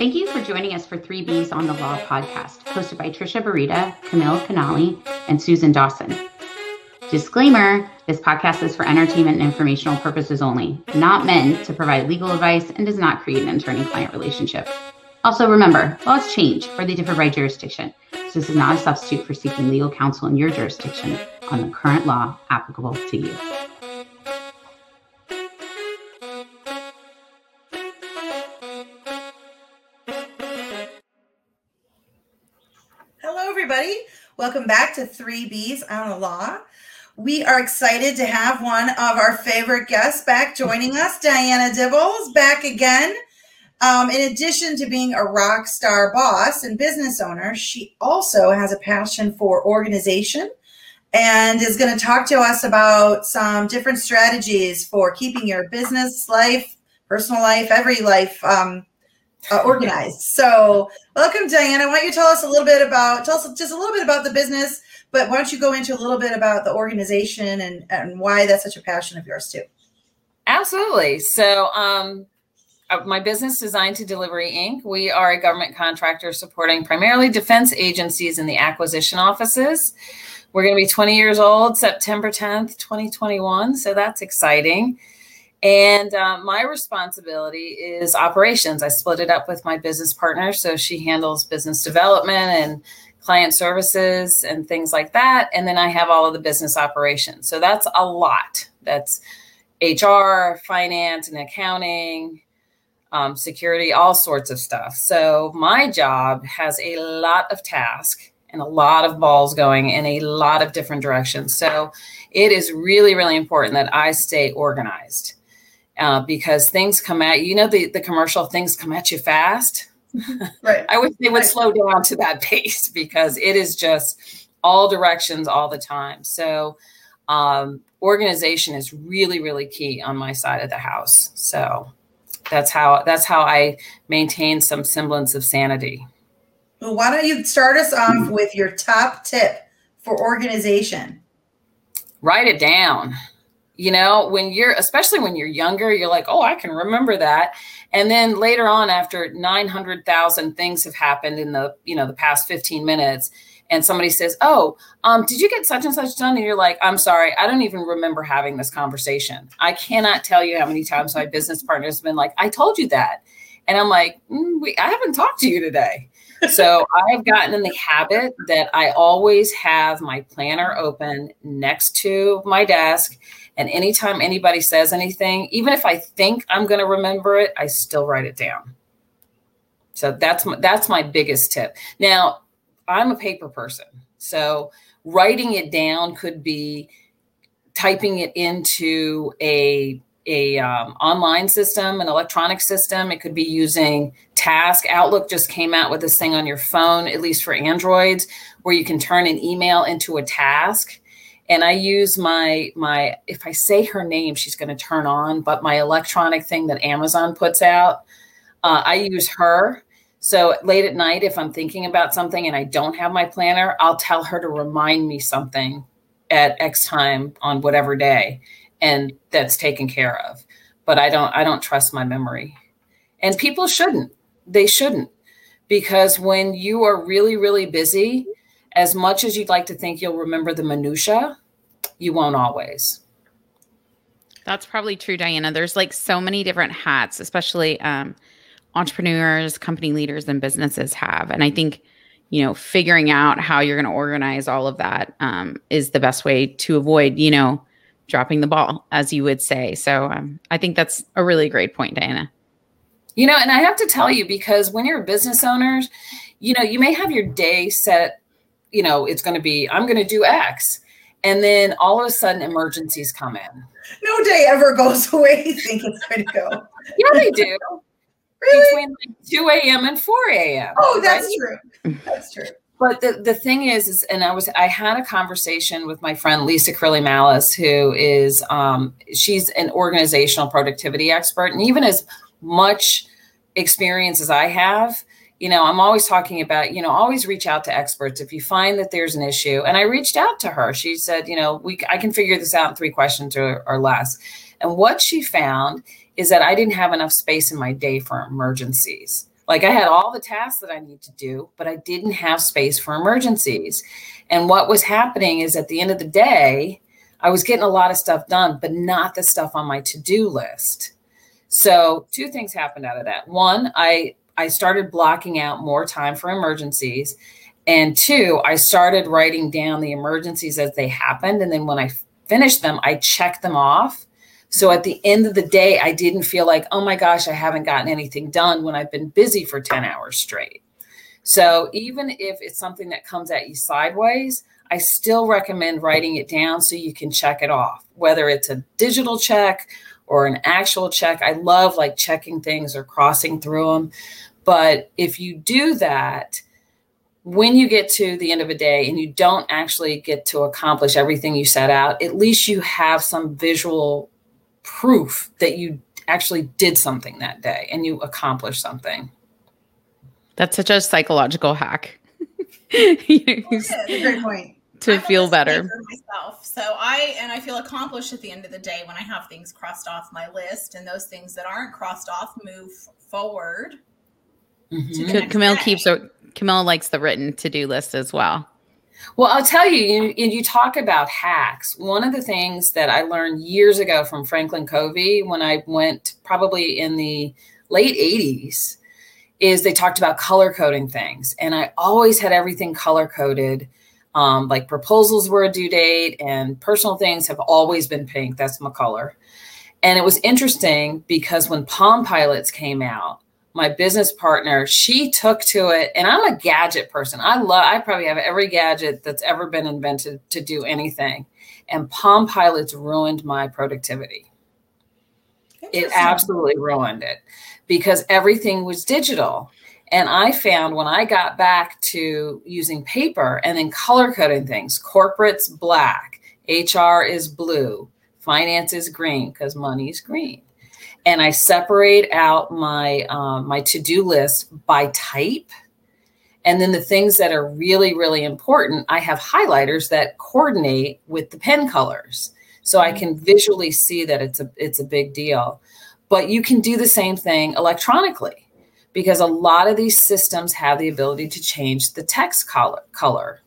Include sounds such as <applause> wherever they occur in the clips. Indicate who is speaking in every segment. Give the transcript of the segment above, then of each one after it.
Speaker 1: Thank you for joining us for 3Bs on the Law podcast, hosted by Trisha Barita, Camille Canali, and Susan Dawson. Disclaimer this podcast is for entertainment and informational purposes only, not meant to provide legal advice, and does not create an attorney client relationship. Also, remember, laws change or they differ by jurisdiction. So, this is not a substitute for seeking legal counsel in your jurisdiction on the current law applicable to you.
Speaker 2: Welcome back to 3Bs on the Law. We are excited to have one of our favorite guests back joining us, Diana Dibble's, back again. Um, in addition to being a rock star boss and business owner, she also has a passion for organization and is going to talk to us about some different strategies for keeping your business life, personal life, every life um, uh, organized. So, welcome, Diana. Why don't you tell us a little bit about tell us just a little bit about the business, but why don't you go into a little bit about the organization and and why that's such a passion of yours too?
Speaker 3: Absolutely. So, um, uh, my business Design to Delivery Inc. We are a government contractor supporting primarily defense agencies in the acquisition offices. We're going to be 20 years old September 10th, 2021. So that's exciting. And um, my responsibility is operations. I split it up with my business partner. So she handles business development and client services and things like that. And then I have all of the business operations. So that's a lot. That's HR, finance, and accounting, um, security, all sorts of stuff. So my job has a lot of tasks and a lot of balls going in a lot of different directions. So it is really, really important that I stay organized uh, because things come at you know the the commercial things come at you fast. <laughs> Right. I wish they would right. slow down to that <laughs> pace because it is just all directions all the time. So um, organization is really really key on my side of the house. So that's how that's how I maintain some semblance of sanity.
Speaker 2: Well, why don't you start us off with your top tip for organization?
Speaker 3: Write it down you know when you're especially when you're younger you're like oh i can remember that. And then later on after 900000 things have happened in the you know the past 15 minutes and somebody says oh um, did you get such and such done? And you're like i'm sorry i don't even remember having this conversation. I cannot tell you how many times my business partner has been like i told you that and i'm like mm, we, i haven't talked to you today so I have gotten in the habit that I always have my planner open next to my desk and anytime anybody says anything, even if I think I'm going to remember it, I still write it down. So that's my, that's my biggest tip. Now, I'm a paper person. So writing it down could be typing it into a a um, online system, an electronic system. It could be using Task. Outlook just came out with this thing on your phone, at least for Androids, where you can turn an email into a task and I use my my if I say her name, she's going to turn on. But my electronic thing that Amazon puts out, uh, I use her. So late at night, if I'm thinking about something and I don't have my planner, I'll tell her to remind me something at X time on whatever day, and that's taken care of. But I don't I don't trust my memory, and people shouldn't. They shouldn't because when you are really really busy as much as you'd like to think you'll remember the minutia, you won't always.
Speaker 1: That's probably true, Diana. There's like so many different hats, especially um, entrepreneurs, company leaders, and businesses have. And I think, you know, figuring out how you're going to organize all of that um, is the best way to avoid, you know, dropping the ball, as you would say. So um, I think that's a really great point, Diana.
Speaker 3: You know, and I have to tell you, because when you're a business owner, you know, you may have your day set you know, it's going to be, I'm going to do X. And then all of a sudden, emergencies come in.
Speaker 2: No day ever goes <laughs> away you think it's going to go.
Speaker 3: yeah, they do. <laughs> Really? Between like 2 a.m. and 4 a.m.
Speaker 2: Oh, that's right? true. That's true.
Speaker 3: But the, the thing is, is, and I was I had a conversation with my friend Lisa Curley Malice, who is um, she's an organizational productivity expert, and even as much experience as I have, you know, I'm always talking about, you know, always reach out to experts if you find that there's an issue. And I reached out to her. She said, you know, we I can figure this out in three questions or, or less. And what she found is that I didn't have enough space in my day for emergencies. Like I had all the tasks that I need to do, but I didn't have space for emergencies. And what was happening is at the end of the day, I was getting a lot of stuff done, but not the stuff on my to-do list. So, two things happened out of that. One, I I started blocking out more time for emergencies. And two, I started writing down the emergencies as they happened. And then when I finished them, I checked them off. So at the end of the day, I didn't feel like, oh my gosh, I haven't gotten anything done when I've been busy for 10 hours straight. So even if it's something that comes at you sideways, I still recommend writing it down so you can check it off, whether it's a digital check or an actual check. I love like checking things or crossing through them. But if you do that, when you get to the end of a day and you don't actually get to accomplish everything you set out, at least you have some visual proof that you actually did something that day and you accomplished something.
Speaker 4: That's such a psychological hack. <laughs>
Speaker 2: That's a great point.
Speaker 4: To
Speaker 5: I'm
Speaker 4: feel better.
Speaker 5: myself. So I and I feel accomplished at the end of the day when I have things crossed off my list and those things that aren't crossed off move forward.
Speaker 3: Mhm.
Speaker 5: the
Speaker 4: Ca-
Speaker 5: next
Speaker 4: Camille
Speaker 5: day.
Speaker 4: keeps a Camille likes the written to-do list as well.
Speaker 3: Well, I'll tell you, you, and you talk about hacks. One of the things that I learned years ago from Franklin Covey when I went probably in the late 80s is they talked about color coding things. And I always had everything color coded. Um, like proposals were a due date, and personal things have always been pink. That's my color. And it was interesting because when Palm Pilots came out, my business partner, she took to it, and I'm a gadget person. I love, I probably have every gadget that's ever been invented to do anything. And Palm Pilots ruined my productivity. It absolutely ruined it because everything was digital. And I found when I got back to using paper and then color coding things, corporate's black, HR is blue, finance is green because money's green. And I separate out my um, my to do list by type, and then the things that are really really important, I have highlighters that coordinate with the pen colors, so I can visually see that it's a it's a big deal. But you can do the same thing electronically because a lot of these systems have the ability to change the text color. color.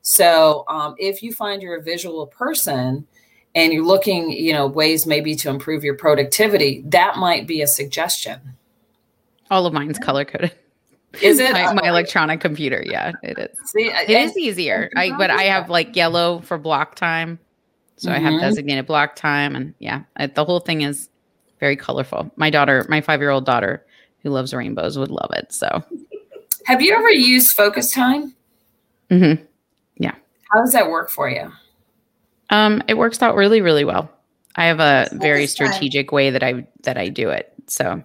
Speaker 3: So um, if you find you're a visual person and you're looking, you know, ways maybe to improve your productivity, that might be a suggestion.
Speaker 4: All of mine's color coded.
Speaker 3: Is it?
Speaker 4: my, my electronic computer? Yeah, it is.
Speaker 3: See,
Speaker 4: It is easier. I but I have like yellow for block time, so I have
Speaker 3: Mhm.
Speaker 4: designated block time, and yeah, I, the whole thing is very colorful. My daughter, my five year old daughter, who loves rainbows, would love it. So,
Speaker 3: Have you ever used focus time?
Speaker 4: mhm. Yeah.
Speaker 3: How does that work for you?
Speaker 4: Um, it works out really, really well. I have a
Speaker 2: What's
Speaker 4: very
Speaker 2: focus time?
Speaker 4: strategic way that I that I do it. So,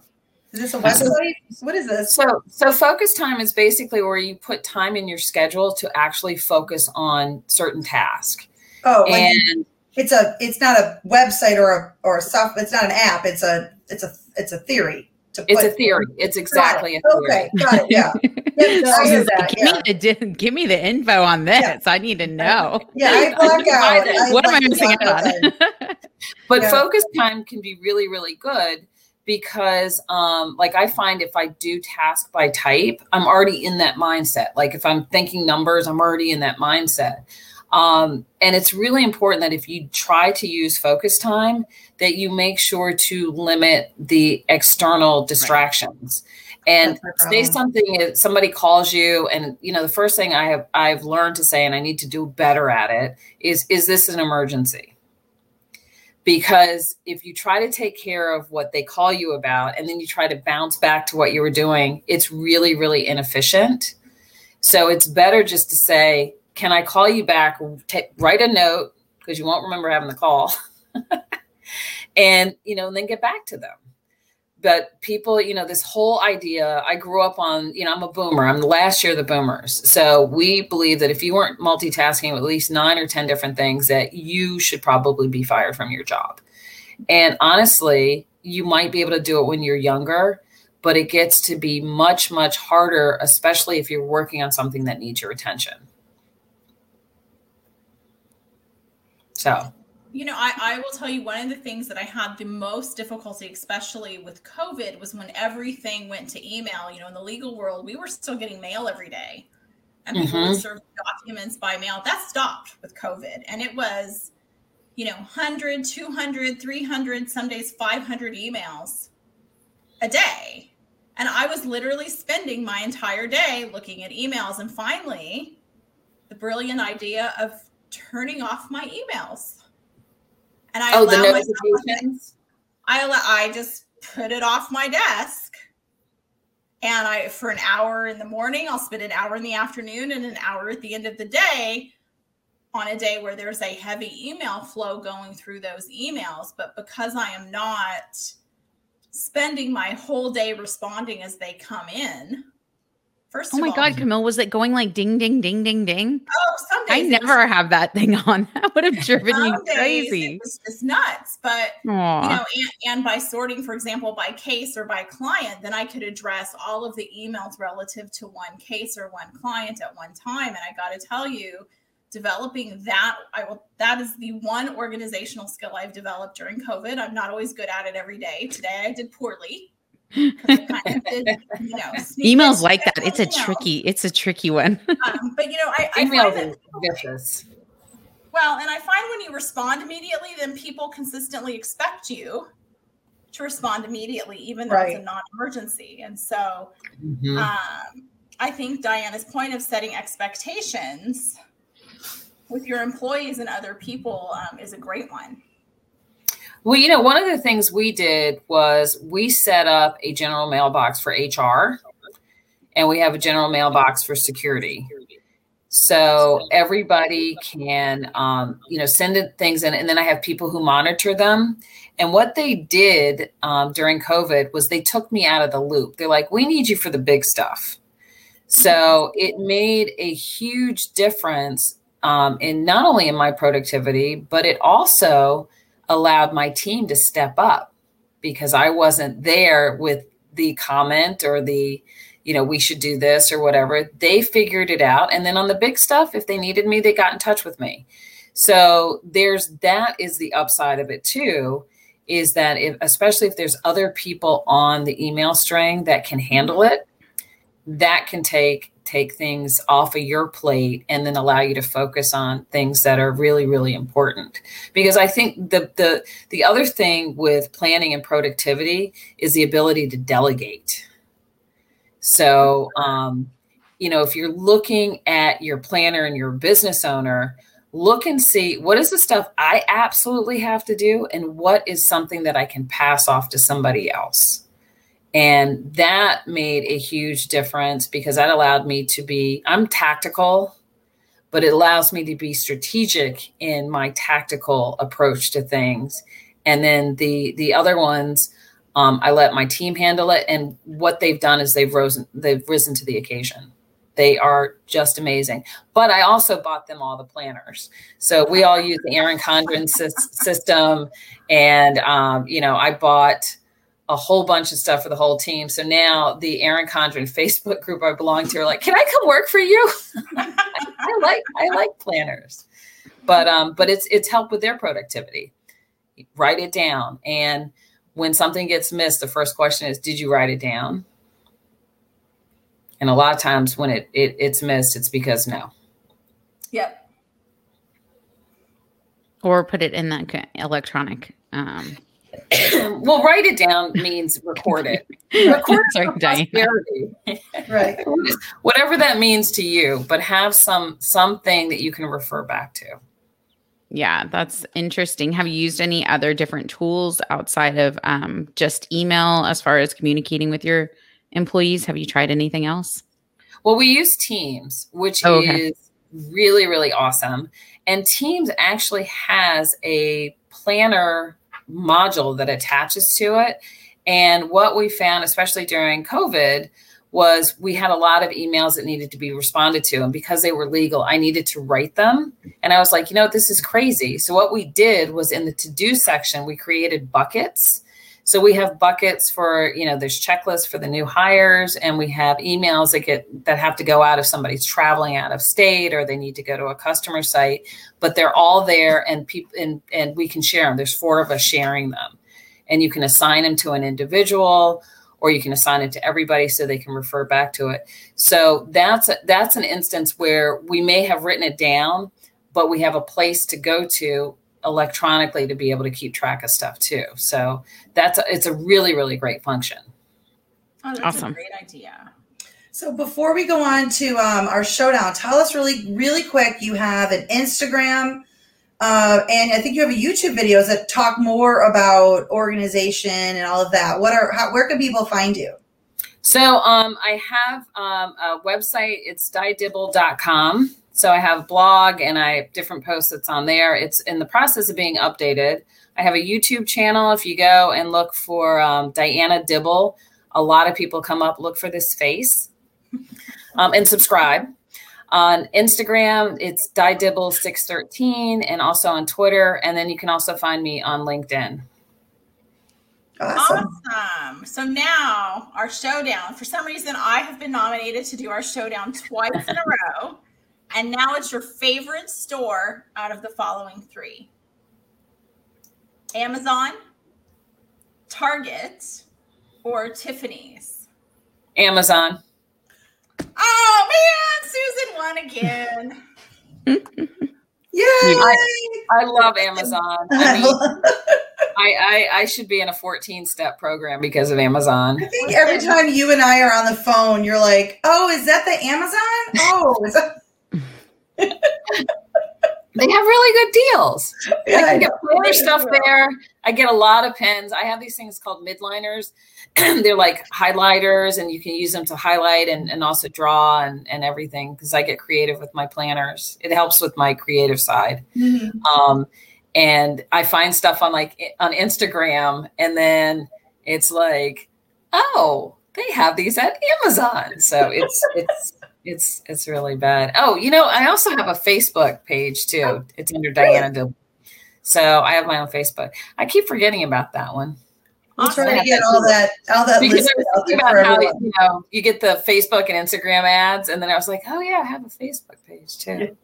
Speaker 2: Is this a website? What is this?
Speaker 3: So, so focus time is basically where you put time in your schedule to actually focus on certain task.
Speaker 2: Oh, like
Speaker 3: And
Speaker 2: it's a it's not a website or a or a soft it's not an app. It's a it's a it's a theory. To
Speaker 3: it's a theory. It's
Speaker 2: Got
Speaker 3: exactly
Speaker 2: it.
Speaker 3: a theory.
Speaker 2: Okay, got it. Yeah, <laughs> yeah I hear
Speaker 4: like, give,
Speaker 2: Yeah,
Speaker 4: me the, give me the info on this.
Speaker 2: Yeah.
Speaker 4: I need to know.
Speaker 2: yeah. I <laughs> block out.
Speaker 3: this.
Speaker 2: I
Speaker 4: what am I
Speaker 2: like to
Speaker 4: missing
Speaker 2: out
Speaker 4: out on? <laughs>
Speaker 3: But
Speaker 2: Yeah.
Speaker 3: focus time can be really, really good because, um, like, I find if I do task by type, I'm already in that mindset. Like, if I'm thinking numbers, I'm already in that mindset. Um, and it's really important that if you try to use focus time, that you make sure to limit the external distractions. And say something if somebody calls you and you know the first thing I have I've learned to say and I need to do better at it is is this an emergency? Because if you try to take care of what they call you about and then you try to bounce back to what you were doing, it's really, really inefficient. So it's better just to say, Can I call you back? Ta- write a note because you won't remember having the call. <laughs> and, you know, and then get back to them. But people, you know, this whole idea, I grew up on, you know, I'm a boomer. I'm the last year of the boomers. So we believe that if you weren't multitasking with at least nine or 10 different things, that you should probably be fired from your job. And honestly, you might be able to do it when you're younger, but it gets to be much, much harder, especially if you're working on something that needs your attention. So
Speaker 5: You know, I, I will tell you one of the things that I had the most difficulty, especially with COVID, was when everything went to email. You know, in the legal world, we were still getting mail every day and people mm-hmm. would serve documents by mail. That stopped with COVID. And it was, you know, 100, 200, 300, some days 500 emails a day. And I was literally spending my entire day looking at emails. And finally, the brilliant idea of turning off my emails. And I
Speaker 3: oh, the notifications.
Speaker 5: I allow, I just put it off my desk and I for an hour in the morning, I'll spend an hour in the afternoon and an hour at the end of the day on a day where there's a heavy email flow going through those emails. But because I am not spending my whole day responding as they come in,
Speaker 4: First oh my all, God, Camille, was it going like ding, ding, ding, ding, ding?
Speaker 5: Oh, some days
Speaker 4: I never was, have that thing on. <laughs> That would have driven me crazy.
Speaker 5: It was just nuts. But Aww. you know, and, and by sorting, for example, by case or by client, then I could address all of the emails relative to one case or one client at one time. And I got to tell you, developing that i will that is the one organizational skill i've developed during covid i'm not always good at it every day today i did poorly <laughs>
Speaker 4: emails like that it's a tricky it's a tricky one.
Speaker 5: Um, but you know i, I
Speaker 3: emails find that,
Speaker 5: well and i find when you respond immediately then people consistently expect you to respond immediately even though right. it's a non-emergency. And so mm-hmm. um, i think diana's point of setting expectations with your employees and other people um, is a great one
Speaker 3: well, you know, one of the things we did was we set up a general mailbox for HR and we have a general mailbox for security. So everybody can, um, you know, send things in, and then I have people who monitor them. And what they did um, during COVID was they took me out of the loop. They're like, "We need you for the big stuff." So it made a huge difference um, in not only in my productivity, but it also allowed my team to step up because I wasn't there with the comment or the, you know, we should do this or whatever. They figured it out. And then on the big stuff, if they needed me, they got in touch with me. So there's that is the upside of it too, is that if, especially if there's other people on the email string that can handle it, that can take take things off of your plate and then allow you to focus on things that are really really important. Because i think the the the other thing with planning and productivity is the ability to delegate. So um you know if you're looking at your planner and your business owner look and see what is the stuff i absolutely have to do and what is something that i can pass off to somebody else and that made a huge difference because that allowed me to be, I'm tactical, but it allows me to be strategic in my tactical approach to things. And then the the other ones, um, I let my team handle it. And what they've done is they've risen they've risen to the occasion. They are just amazing. But I also bought them all the planners. So we all use the Erin Condren system. And, um, you know, I bought a whole bunch of stuff for the whole team. So now the Erin Condren Facebook group I belong to are like, can I come work for you? <laughs> I like I like planners, but um, but it's it's helped with their productivity. Write it down, and when something gets missed, the first question is, did you write it down? And a lot of times when it, it it's missed, it's because no.
Speaker 5: Yep.
Speaker 4: Or put it in that electronic um, <clears throat>
Speaker 3: well, write it down means record it. <laughs> record it right. <laughs> Whatever that means to you, but have some something that you can refer back to.
Speaker 4: Yeah, that's interesting. Have you used any other different tools outside of um, just email as far as communicating with your employees? Have you tried anything else?
Speaker 3: Well, we use Teams, which oh, okay. is really, really awesome. And Teams actually has a planner module that attaches to it. And what we found, especially during COVID, was we had a lot of emails that needed to be responded to. And because they were legal, I needed to write them. And I was like, you know, this is crazy. So what we did was in the to do section, we created buckets. So we have buckets for, you know, there's checklists for the new hires and we have emails that get that have to go out if somebody's traveling out of state or they need to go to a customer site, but they're all there and people and and we can share them. There's four of us sharing them. And you can assign them to an individual or you can assign it to everybody so they can refer back to it. So that's a, that's an instance where we may have written it down, but we have a place to go to electronically to be able to keep track of stuff too. So that's a, it's a really really great function.
Speaker 5: Oh, that's
Speaker 4: Awesome.
Speaker 5: a great idea.
Speaker 2: So before we go on to um, our showdown, tell us really, really quick. You have an Instagram, uh, and I think you have a YouTube videos that talk more about organization and all of that. What are how, where can people find you?
Speaker 3: So um, I have um, a website. It's diedibble.com. So I have a blog and I have different posts that's on there. It's in the process of being updated. I have a YouTube channel. If you go and look for um, Diana Dibble, a lot of people come up, look for this face, <laughs> um, and subscribe. On Instagram, it's diedibble613 and also on Twitter. And then you can also find me on LinkedIn.
Speaker 2: Awesome.
Speaker 5: Awesome. So now our showdown. For some reason, I have been nominated to do our showdown twice in a row. And now it's your favorite store out of the following three Amazon, Target, or Tiffany's.
Speaker 3: Amazon.
Speaker 5: Oh man, Susan won again. <laughs>
Speaker 2: Yay!
Speaker 3: I love Amazon. I mean, I, I, I should be in a 14 step program because of Amazon.
Speaker 2: I think every time you and I are on the phone, you're like, "Oh, is that the Amazon? Oh, is that?" <laughs>
Speaker 3: They have really good deals. I can
Speaker 2: I
Speaker 3: get planner stuff there. I get a lot of pens. I have these things called Mildliners. <clears throat> They're like highlighters, and you can use them to highlight and, and also draw and, and everything because I get creative with my planners. It helps with my creative side.
Speaker 2: Mhm.
Speaker 3: Um, and I find stuff on like on Instagram, and then it's like, oh, they have these at Amazon. So it's it's it's it's really bad. Oh, you know, I also have a Facebook page too. Oh, it's under Diana Dibble. So I have my own Facebook. I keep forgetting about that one
Speaker 2: We'll try to get all that all that
Speaker 3: because I
Speaker 2: out
Speaker 3: was thinking about how
Speaker 2: everyone.
Speaker 3: you know you get the Facebook and Instagram ads, and then I was like, oh yeah, I have a Facebook page too.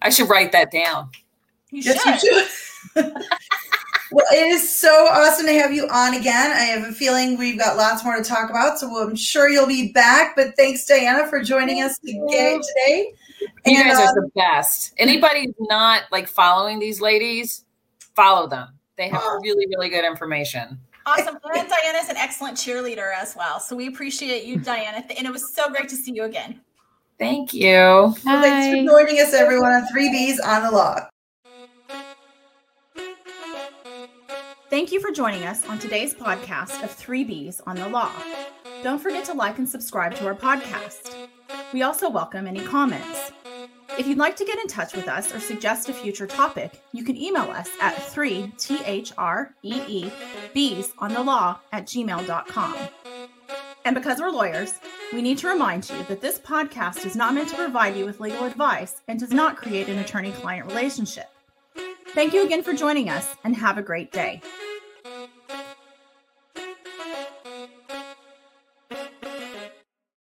Speaker 3: I should write that down.
Speaker 5: You
Speaker 2: Yes,
Speaker 5: should.
Speaker 2: you should. <laughs> well, it is so awesome to have you on again. I have a feeling we've got lots more to talk about, so I'm sure you'll be back. But thanks, Diana, for joining us
Speaker 3: Thank
Speaker 2: today.
Speaker 3: you.
Speaker 2: today.
Speaker 3: You
Speaker 2: And,
Speaker 3: guys
Speaker 2: uh,
Speaker 3: are the best. Anybody who's not like following these ladies, follow them. They have
Speaker 2: Oh.
Speaker 3: really, really good information.
Speaker 5: Awesome. And Diana's an excellent cheerleader as well. So we appreciate you, Diana. And it was so great to see you again.
Speaker 3: Thank you.
Speaker 2: well, thanks for joining us, everyone, on Three Bs on the Law.
Speaker 5: Thank you for joining us on today's podcast of 3Bs on the Law. Don't forget to like and subscribe to our podcast. We also welcome any comments. If you'd like to get in touch with us or suggest a future topic, you can email us at 3THREE Bs on the law at gmail.com. And because we're lawyers, we need to remind you that this podcast is not meant to provide you with legal advice and does not create an attorney client relationship. Thank you again for joining us and have a great day.